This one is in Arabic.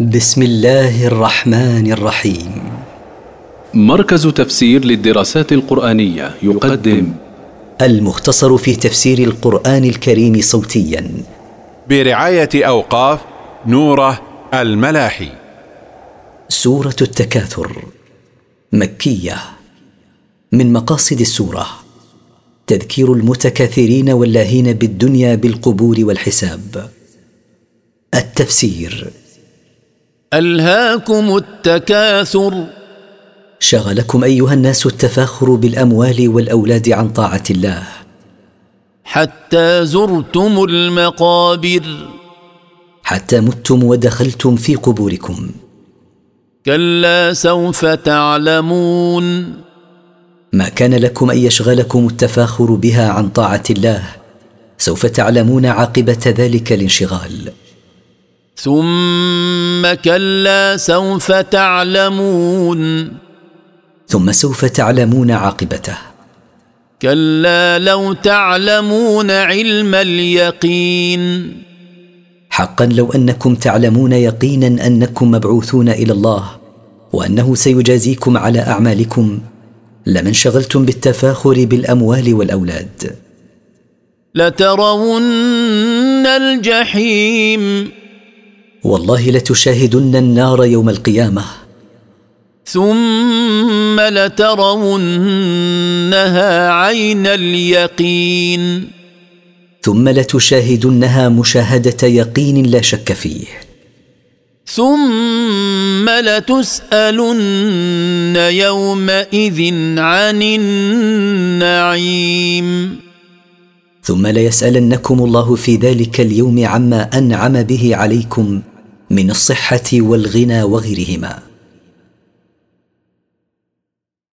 بسم الله الرحمن الرحيم. مركز تفسير للدراسات القرآنية يقدم المختصر في تفسير القرآن الكريم صوتيا. برعاية أوقاف نوره الملاحي. سورة التكاثر. مكية. من مقاصد السورة تذكير المتكاثرين واللاهين بالدنيا بالقبور والحساب. التفسير ألهاكم التكاثر. شغلكم أيها الناس التفاخر بالأموال والأولاد عن طاعة الله. حتى زرتم المقابر. حتى متم ودخلتم في قبوركم. كلا سوف تعلمون. ما كان لكم أن يشغلكم التفاخر بها عن طاعة الله سوف تعلمون عاقبة ذلك الانشغال. ثم كلا سوف تعلمون. ثم سوف تعلمون عاقبته. كلا لو تعلمون علم اليقين. حقا لو أنكم تعلمون يقينا أنكم مبعوثون إلى الله وأنه سيجازيكم على أعمالكم لما انشغلتم بالتفاخر بالأموال والأولاد. لترون الجحيم. والله لتشاهدن النار يوم القيامة. ثم لترونها عين اليقين. ثم لتشاهدنها مشاهدة يقين لا شك فيه. ثم لتسألن يومئذ عن النعيم. ثم ليسألنكم الله في ذلك اليوم عما أنعم به عليكم من الصحة والغنى وغيرهما.